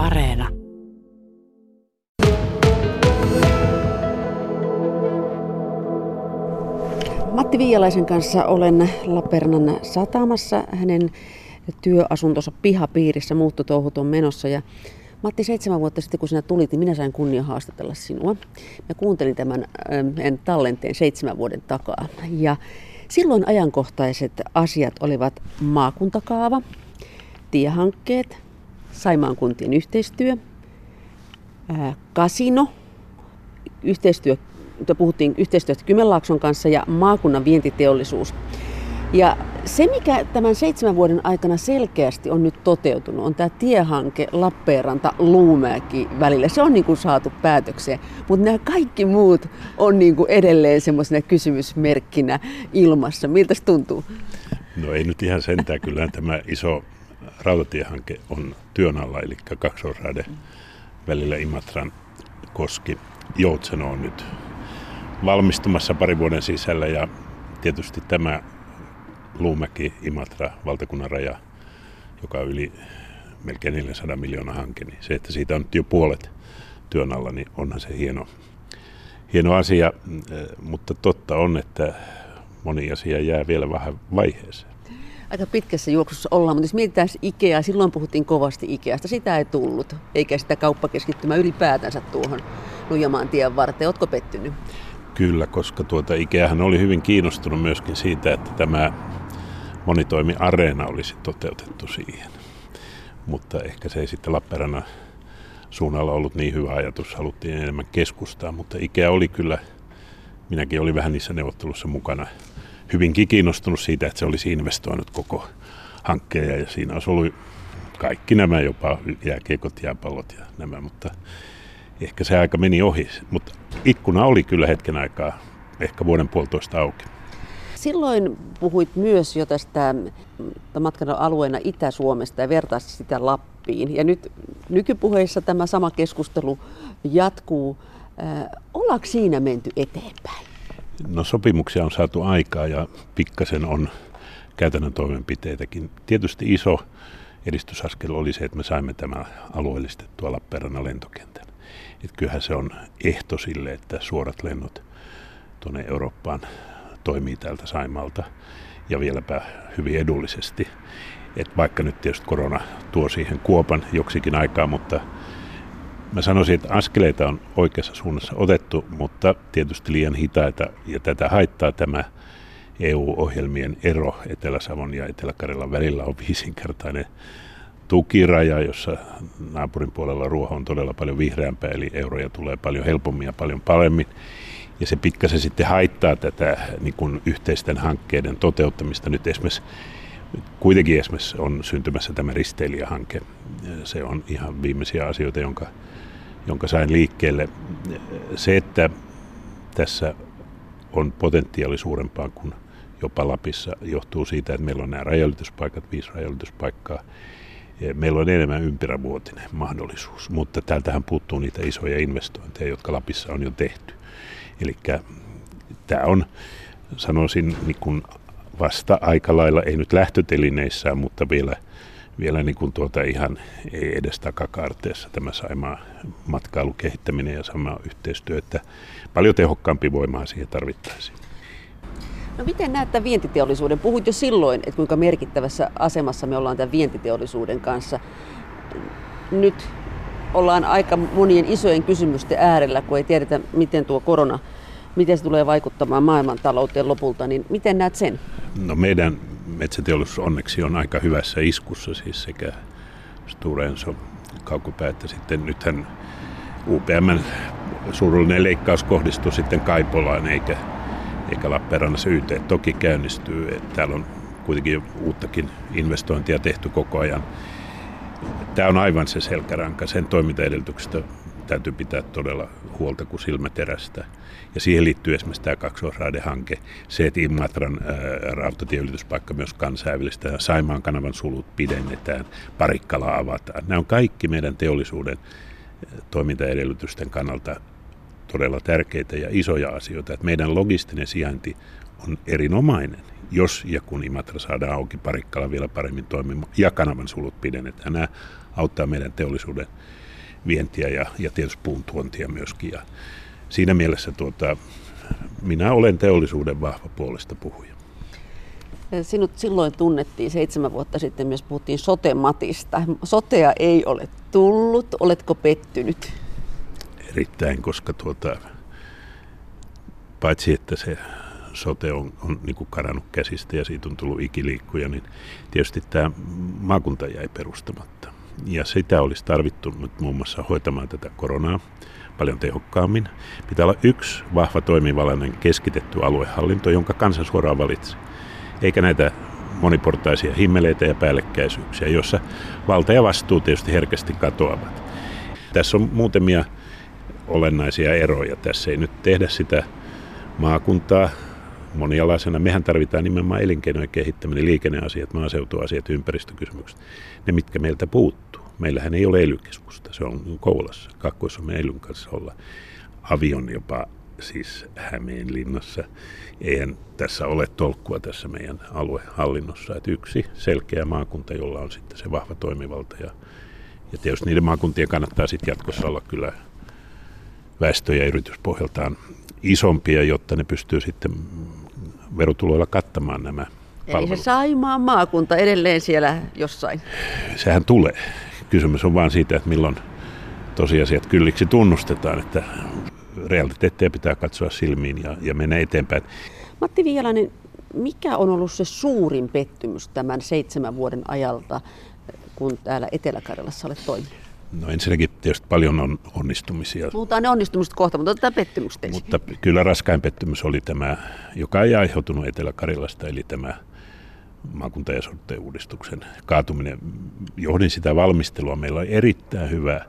Areena. Matti Viialaisen kanssa olen Lapernan satamassa. Hänen työasuntonsa pihapiirissä muuttotouhut on menossa ja Matti, seitsemän vuotta sitten kun sinä tulit, niin minä sain kunnia haastatella sinua. Mä kuuntelin tämän en tallenteen seitsemän vuoden takaa. Ja silloin ajankohtaiset asiat olivat maakuntakaava, tiehankkeet, Saimaan kuntien yhteistyö, kasino, yhteistyö, puhuttiin yhteistyöstä Kymenlaakson kanssa ja maakunnan vientiteollisuus. Ja se, mikä tämän seitsemän vuoden aikana selkeästi on nyt toteutunut, on tämä tiehanke Lappeenranta Luumäki välillä. Se on niin kuin saatu päätökseen, mutta nämä kaikki muut on niin kuin edelleen semmoisena kysymysmerkkinä ilmassa. Miltä se tuntuu? No ei nyt ihan sentään. Kyllä tämä iso rautatiehanke on työn alla, eli kaksoisraide välillä Imatran koski Joutseno on nyt valmistumassa pari vuoden sisällä ja tietysti tämä Luumäki, Imatra, valtakunnan raja, joka on yli melkein 400 miljoonaa hanke, niin se, että siitä on nyt jo puolet työn alla, niin onhan se hieno, hieno asia, mutta totta on, että moni asia jää vielä vähän vaiheeseen. Aika pitkässä juoksussa ollaan, mutta jos mietitään Ikea, silloin puhuttiin kovasti Ikeasta, sitä ei tullut, eikä sitä kauppakeskittymää ylipäätänsä tuohon Nujamaan tien varteen. Oletko pettynyt? Kyllä, koska tuota Ikeahan oli hyvin kiinnostunut myöskin siitä, että tämä monitoimi-areena olisi toteutettu siihen. Mutta ehkä se ei sitten Lappeenrannan suunnalla ollut niin hyvä ajatus, haluttiin enemmän keskustaa, mutta Ikea oli kyllä, minäkin olin vähän niissä neuvottelussa mukana, hyvinkin kiinnostunut siitä, että se olisi investoinut koko hankkeen ja siinä olisi ollut kaikki nämä, jopa jääkiekot, jääpallot ja nämä, mutta ehkä se aika meni ohi. Mutta ikkuna oli kyllä hetken aikaa, ehkä vuoden puolitoista auki. Silloin puhuit myös jo tästä matkan alueena Itä-Suomesta ja vertaisit sitä Lappiin. Ja nyt nykypuheissa tämä sama keskustelu jatkuu. Äh, ollaanko siinä menty eteenpäin? No sopimuksia on saatu aikaa ja pikkasen on käytännön toimenpiteitäkin. Tietysti iso edistysaskel oli se, että me saimme tämä alueellistettua Lappeenrannan lentokentän. Et kyllähän se on ehto sille, että suorat lennot tuonne Eurooppaan toimii täältä Saimalta ja vieläpä hyvin edullisesti. Et vaikka nyt tietysti korona tuo siihen kuopan joksikin aikaa, mutta mä sanoisin, että askeleita on oikeassa suunnassa otettu, mutta tietysti liian hitaita ja tätä haittaa tämä EU-ohjelmien ero Etelä-Savon ja Etelä-Karjalan välillä on viisinkertainen tukiraja, jossa naapurin puolella ruoho on todella paljon vihreämpää, eli euroja tulee paljon helpommin ja paljon paremmin ja se pikkasen sitten haittaa tätä niin kuin yhteisten hankkeiden toteuttamista. Nyt esimerkiksi kuitenkin esimerkiksi on syntymässä tämä risteilijähanke. Se on ihan viimeisiä asioita, jonka, jonka sain liikkeelle. Se, että tässä on potentiaali suurempaa kuin jopa Lapissa, johtuu siitä, että meillä on nämä rajalityspaikat, viisi rajalituspaikkaa. Meillä on enemmän ympyrävuotinen mahdollisuus, mutta täältähän puuttuu niitä isoja investointeja, jotka Lapissa on jo tehty. Eli tämä on, sanoisin, niin kuin vasta aika lailla, ei nyt lähtötelineissä, mutta vielä, vielä niin kuin tuota ihan ei edes takakaarteessa tämä Saimaa matkailukehittäminen ja sama yhteistyö, että paljon tehokkaampi voimaa siihen tarvittaisiin. No miten näet tämän vientiteollisuuden? Puhuit jo silloin, että kuinka merkittävässä asemassa me ollaan tämän vientiteollisuuden kanssa. Nyt ollaan aika monien isojen kysymysten äärellä, kun ei tiedetä, miten tuo korona, miten se tulee vaikuttamaan maailmantalouteen lopulta, niin miten näet sen? No meidän metsäteollisuus onneksi on aika hyvässä iskussa, siis sekä Stora Enso, Kaukopää, että sitten nythän UPM surullinen leikkaus kohdistuu sitten Kaipolaan, eikä, eikä Lappeenrannassa YT toki käynnistyy. Täällä on kuitenkin uuttakin investointia tehty koko ajan Tämä on aivan se selkäranka. Sen toimintaedellytyksestä täytyy pitää todella huolta kuin silmäterästä. Ja siihen liittyy esimerkiksi tämä kaksoisraidehanke, se, että Imatran rautatieyrityspaikka myös kansainvälistetään, Saimaan kanavan sulut pidennetään, Parikkala avataan. Nämä on kaikki meidän teollisuuden toimintaedellytysten kannalta todella tärkeitä ja isoja asioita. Että meidän logistinen sijainti on erinomainen jos ja kun Imatra saadaan auki Parikkala vielä paremmin toimimaan ja kanavan sulut pidennetään. Nämä auttaa meidän teollisuuden vientiä ja, ja tietysti puun tuontia myöskin. Ja siinä mielessä tuota, minä olen teollisuuden vahva puolesta puhuja. Sinut silloin tunnettiin seitsemän vuotta sitten, myös puhuttiin sotematista. Sotea ei ole tullut. Oletko pettynyt? Erittäin, koska tuota, paitsi että se sote on, on niin kuin karannut käsistä ja siitä on tullut ikiliikkuja, niin tietysti tämä maakunta jäi perustamatta. Ja sitä olisi tarvittu nyt muun muassa hoitamaan tätä koronaa paljon tehokkaammin. Pitää olla yksi vahva toimivallinen keskitetty aluehallinto, jonka kansa suoraan valitsee. Eikä näitä moniportaisia himmeleitä ja päällekkäisyyksiä, joissa valta ja vastuu tietysti herkästi katoavat. Tässä on muutamia olennaisia eroja. Tässä ei nyt tehdä sitä maakuntaa monialaisena. Mehän tarvitaan nimenomaan elinkeinojen kehittäminen, liikenneasiat, maaseutuasiat, ympäristökysymykset, ne mitkä meiltä puuttuu. Meillähän ei ole elykeskusta, se on Koulassa. Kaakkois-Suomen elyn kanssa olla avion jopa siis Hämeenlinnassa. Eihän tässä ole tolkkua tässä meidän aluehallinnossa. Että yksi selkeä maakunta, jolla on sitten se vahva toimivalta. Ja, ja tietysti niiden maakuntien kannattaa sitten jatkossa olla kyllä väestö- ja yrityspohjaltaan isompia, jotta ne pystyy sitten verotuloilla kattamaan nämä Eli se Saimaan maakunta edelleen siellä jossain. Sehän tulee. Kysymys on vain siitä, että milloin tosiasiat kylliksi tunnustetaan, että realiteetteja pitää katsoa silmiin ja, ja mennä eteenpäin. Matti Viialainen, mikä on ollut se suurin pettymys tämän seitsemän vuoden ajalta, kun täällä Etelä-Karjalassa olet toiminut? No ensinnäkin tietysti paljon on onnistumisia. Puhutaan ne onnistumista kohta, mutta otetaan pettymystä Mutta kyllä raskain pettymys oli tämä, joka ei aiheutunut Etelä-Karilasta, eli tämä maakunta- ja uudistuksen kaatuminen. Johdin sitä valmistelua. Meillä oli erittäin hyvä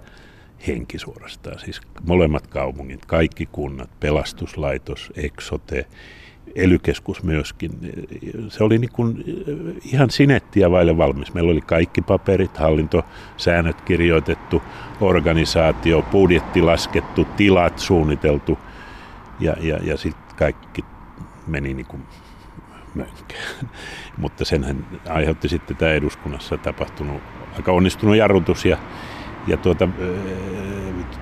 henki suorastaan. Siis molemmat kaupungit, kaikki kunnat, pelastuslaitos, Exote, elykeskus myöskin. Se oli niin kuin ihan sinettiä vaille valmis. Meillä oli kaikki paperit, hallintosäännöt kirjoitettu, organisaatio, budjetti laskettu, tilat suunniteltu ja, ja, ja sitten kaikki meni niin kuin mönkään. Mutta senhän aiheutti sitten tämä eduskunnassa tapahtunut aika onnistunut jarrutus ja ja tuota,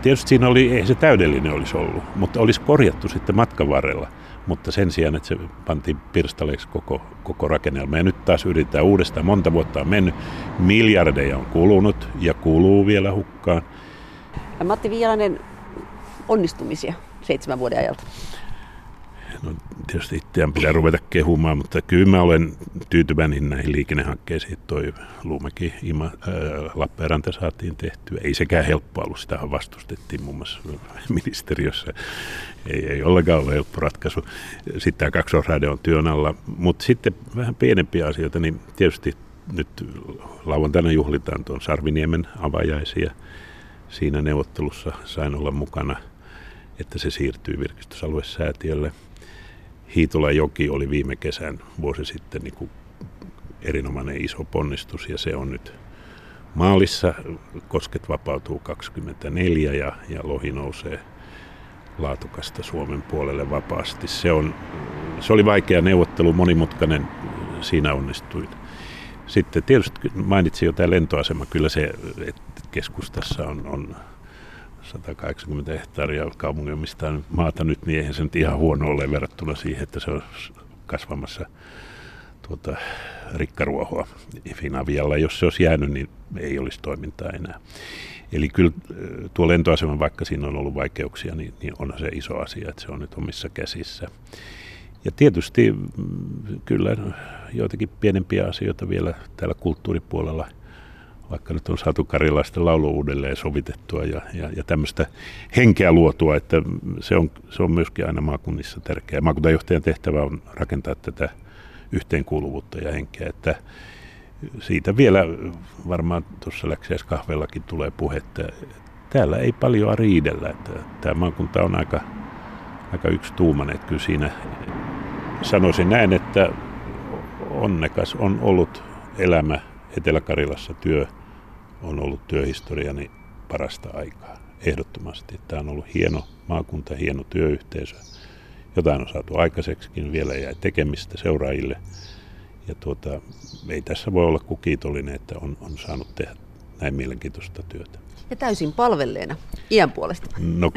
tietysti siinä oli, ei se täydellinen olisi ollut, mutta olisi korjattu sitten matkan varrella mutta sen sijaan, että se pantiin pirstaleeksi koko, koko rakennelma. Ja nyt taas yritetään uudestaan. Monta vuotta on mennyt, miljardeja on kulunut ja kuluu vielä hukkaan. Matti Viialainen, onnistumisia seitsemän vuoden ajalta? No, tietysti itseään pitää ruveta kehumaan, mutta kyllä mä olen tyytyväinen näihin liikennehankkeisiin. Toi Luumäki, Ima, ää, Lappeenranta saatiin tehtyä. Ei sekään helppoa ollut, sitä vastustettiin muun muassa ministeriössä. Ei, ei ollenkaan ole helppo ratkaisu. Sitten tämä kaksoisraide on työn alla. Mutta sitten vähän pienempiä asioita, niin tietysti nyt lauantaina juhlitaan tuon Sarviniemen avajaisia. Siinä neuvottelussa sain olla mukana, että se siirtyy virkistysaluesäätiölle – Hiitola joki oli viime kesän vuosi sitten niin kuin erinomainen iso ponnistus ja se on nyt maalissa. Kosket vapautuu 24 ja, ja lohi nousee laatukasta Suomen puolelle vapaasti. Se, on, se oli vaikea neuvottelu, monimutkainen, siinä onnistuin. Sitten tietysti mainitsin jo tämä lentoasema, kyllä se, että keskustassa on, on 180 hehtaaria kaupungin omistaa maata nyt, niin eihän se nyt ihan huono ole verrattuna siihen, että se on kasvamassa tuota, rikkaruohoa Finavialla. Jos se olisi jäänyt, niin ei olisi toimintaa enää. Eli kyllä tuo lentoasema, vaikka siinä on ollut vaikeuksia, niin, niin on se iso asia, että se on nyt omissa käsissä. Ja tietysti mm, kyllä joitakin pienempiä asioita vielä täällä kulttuuripuolella – vaikka nyt on saatu karilaisten laulu uudelleen sovitettua ja, ja, ja tämmöistä henkeä luotua, että se on, se on myöskin aina maakunnissa tärkeää. Maakuntajohtajan tehtävä on rakentaa tätä yhteenkuuluvuutta ja henkeä, että siitä vielä varmaan tuossa kahvellakin tulee puhetta. Täällä ei paljon riidellä, että tämä maakunta on aika, aika tuuman, että kyllä siinä sanoisin näin, että onnekas on ollut elämä Etelä-Karilassa työ on ollut työhistoriani parasta aikaa. Ehdottomasti. Tämä on ollut hieno maakunta, hieno työyhteisö. Jotain on saatu aikaiseksikin, vielä jäi tekemistä seuraajille. Ja tuota, ei tässä voi olla kuin kiitollinen, että on, on saanut tehdä näin mielenkiintoista työtä. Ja täysin palvelleena iän puolesta. No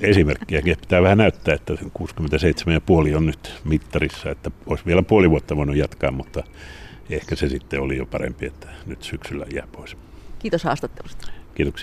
esimerkkiä pitää vähän näyttää, että 67,5 on nyt mittarissa, että olisi vielä puoli vuotta voinut jatkaa, mutta ehkä se sitten oli jo parempi, että nyt syksyllä jää pois. Kiitos haastattelusta. Kiitoksia.